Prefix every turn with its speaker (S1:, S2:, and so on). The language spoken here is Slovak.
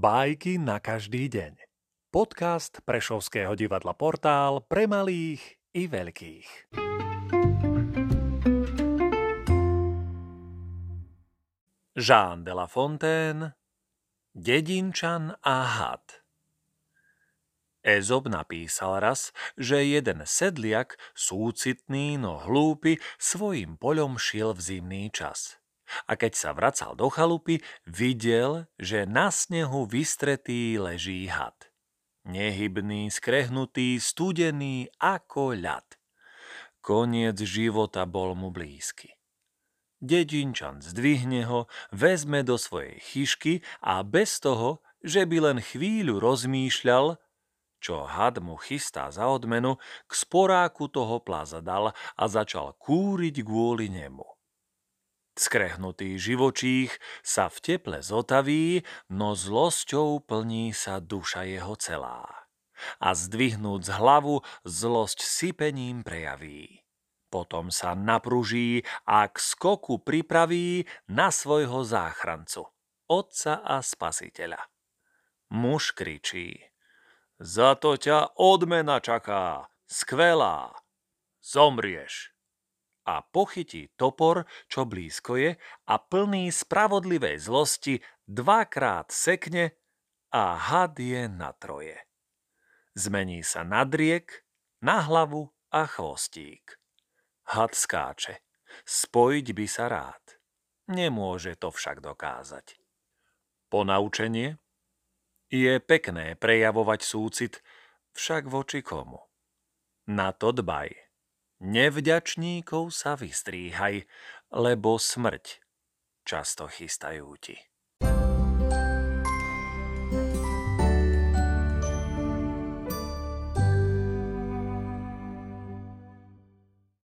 S1: Bajky na každý deň. Podcast Prešovského divadla Portál pre malých i veľkých. Jean de la Fontaine Dedinčan a had Ezop napísal raz, že jeden sedliak, súcitný no hlúpy, svojim poľom šiel v zimný čas – a keď sa vracal do chalupy, videl, že na snehu vystretý leží had. Nehybný, skrehnutý, studený ako ľad. Koniec života bol mu blízky. Dedinčan zdvihne ho, vezme do svojej chyšky a bez toho, že by len chvíľu rozmýšľal, čo had mu chystá za odmenu, k sporáku toho plaza dal a začal kúriť kvôli nemu. Skrehnutý živočích sa v teple zotaví, no zlosťou plní sa duša jeho celá. A zdvihnúc hlavu, zlosť sypením prejaví. Potom sa napruží a k skoku pripraví na svojho záchrancu, otca a spasiteľa. Muž kričí. Za to ťa odmena čaká, skvelá. Zomrieš a pochytí topor, čo blízko je a plný spravodlivej zlosti dvakrát sekne a had je na troje. Zmení sa na driek, na hlavu a chvostík. Had skáče. Spojiť by sa rád. Nemôže to však dokázať. Ponaučenie? Je pekné prejavovať súcit, však voči komu? Na to dbaj. Nevďačníkov sa vystríhaj, lebo smrť často chystajú ti.